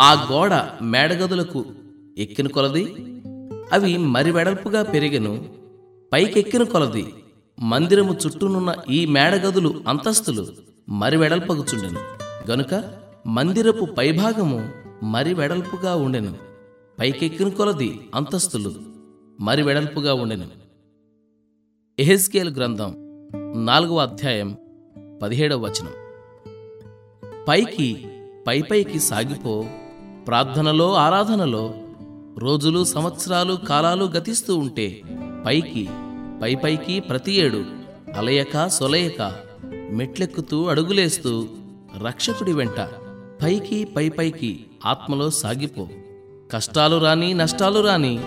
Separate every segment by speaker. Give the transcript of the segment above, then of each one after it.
Speaker 1: ఆ గోడ మేడగదులకు ఎక్కిన కొలది అవి మరి వెడల్పుగా పెరిగెను పైకెక్కిన కొలది. మందిరము చుట్టూనున్న ఈ మేడగదులు అంతస్తులు మరి వెడల్పగుచుండెను. గనుక మందిరపు పైభాగము మరి వెడల్పుగా ఉండెను పైకెక్కిన కొలది అంతస్తులు మరి వెడల్పుగా ఉండెను. ఎహెస్కేల్ గ్రంథం నాలుగవ అధ్యాయం పదిహేడవ వచనం. పైకి పై పైకి సాగిపో ప్రార్థనలో ఆరాధనలో రోజులు సంవత్సరాలు కాలాలు గతిస్తూ ఉంటే పైకి పై పైకి ప్రతి ఏడు అలయక సొలయక మెట్లెక్కుతూ అడుగులేస్తూ రక్షకుడి వెంట పైకి పై పైకి ఆత్మలో సాగిపో. కష్టాలు రాని నష్టాలు రాని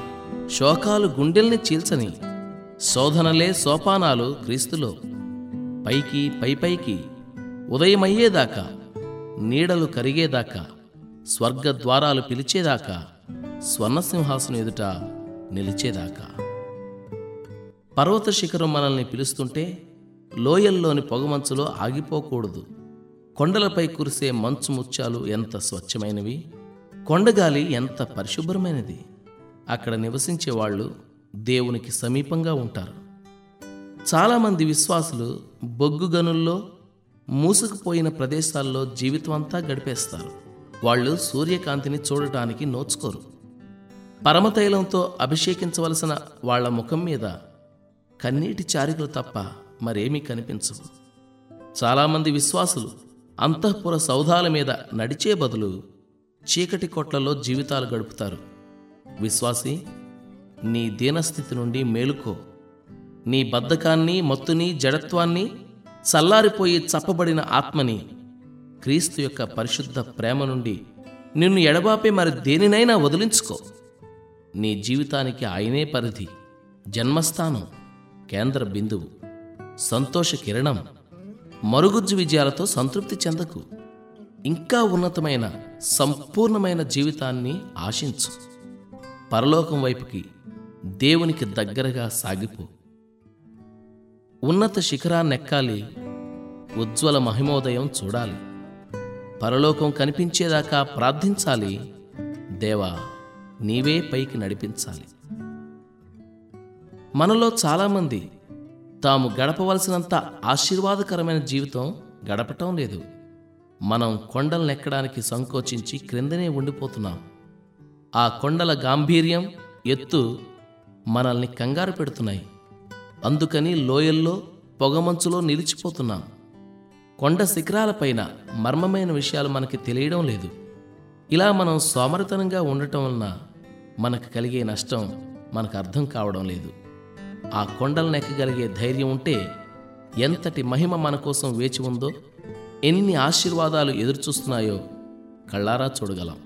Speaker 1: శోకాలు గుండెల్ని చీల్చని శోధనలే సోపానాలు క్రీస్తులో. పైకి పై పైకి ఉదయమయ్యేదాకా నీడలు కరిగేదాకా స్వర్గ ద్వారాలు పిలిచేదాకా స్వర్ణసింహాసనం ఎదుట నిలిచేదాకా. పర్వత శిఖరం మనల్ని పిలుస్తుంటే లోయల్లోని పొగమంచులో ఆగిపోకూడదు. కొండలపై కురిసే మంచు ముత్యాలు ఎంత స్వచ్ఛమైనవి కొండగాలి ఎంత పరిశుభ్రమైనది. అక్కడ నివసించే వాళ్ళు దేవునికి సమీపంగా ఉంటారు. చాలామంది విశ్వాసులు బొగ్గు గనుల్లో మూసుకుపోయిన ప్రదేశాల్లో జీవితం అంతా గడిపేస్తారు. వాళ్ళు సూర్యకాంతిని చూడటానికి నోచుకోరు. పరమతైలంతో అభిషేకించవలసిన వాళ్ళ ముఖం మీద కన్నీటి చారికలు తప్ప మరేమీ కనిపించవు. చాలామంది విశ్వాసులు అంతఃపుర సౌధాల మీద నడిచే బదులు చీకటి కొట్లలో జీవితాలు గడుపుతారు. విశ్వాసి నీ దీనస్థితి నుండి మేలుకో. నీ బద్ధకాన్ని మత్తుని జడత్వాన్ని చల్లారిపోయి చప్పబడిన ఆత్మని క్రీస్తు యొక్క పరిశుద్ధ ప్రేమ నుండి నిన్ను ఎడబాపే మరి దేనినైనా వదిలించుకో. నీ జీవితానికి ఆయనే పరిధి జన్మస్థానం కేంద్ర బిందువు సంతోష కిరణం మరుగుజ్జు విజయాలతో సంతృప్తి చెందకు. ఇంకా ఉన్నతమైన సంపూర్ణమైన జీవితాన్ని ఆశించు. పరలోకం వైపుకి దేవునికి దగ్గరగా సాగిపో. ఉన్నత శిఖరాన్నెక్కాలి ఉజ్వల మహిమోదయం చూడాలి. పరలోకం కనిపించేదాకా ప్రార్థించాలి. దేవా నీవే పైకి నడిపించాలి. మనలో చాలామంది తాము గడపవలసినంత ఆశీర్వాదకరమైన జీవితం గడపటం లేదు. మనం కొండలనెక్కడానికి సంకోచించి క్రిందనే ఉండిపోతున్నాం. ఆ కొండల గాంభీర్యం ఎత్తు మనల్ని కంగారు పెడుతున్నాయి. అందుకని లోయల్లో పొగమంచులో నిలిచిపోతున్నాం. కొండ శిఖరాలపైన మర్మమైన విషయాలు మనకి తెలియడం లేదు. ఇలా మనం సోమరితనంగా ఉండటం వలన మనకు కలిగే నష్టం మనకు అర్థం కావడం లేదు. ఆ కొండలను ఎక్కగలిగే ధైర్యం ఉంటే ఎంతటి మహిమ మన కోసం వేచి ఉందో ఎన్ని ఆశీర్వాదాలు ఎదురుచూస్తున్నాయో కళ్ళారా చూడగలం.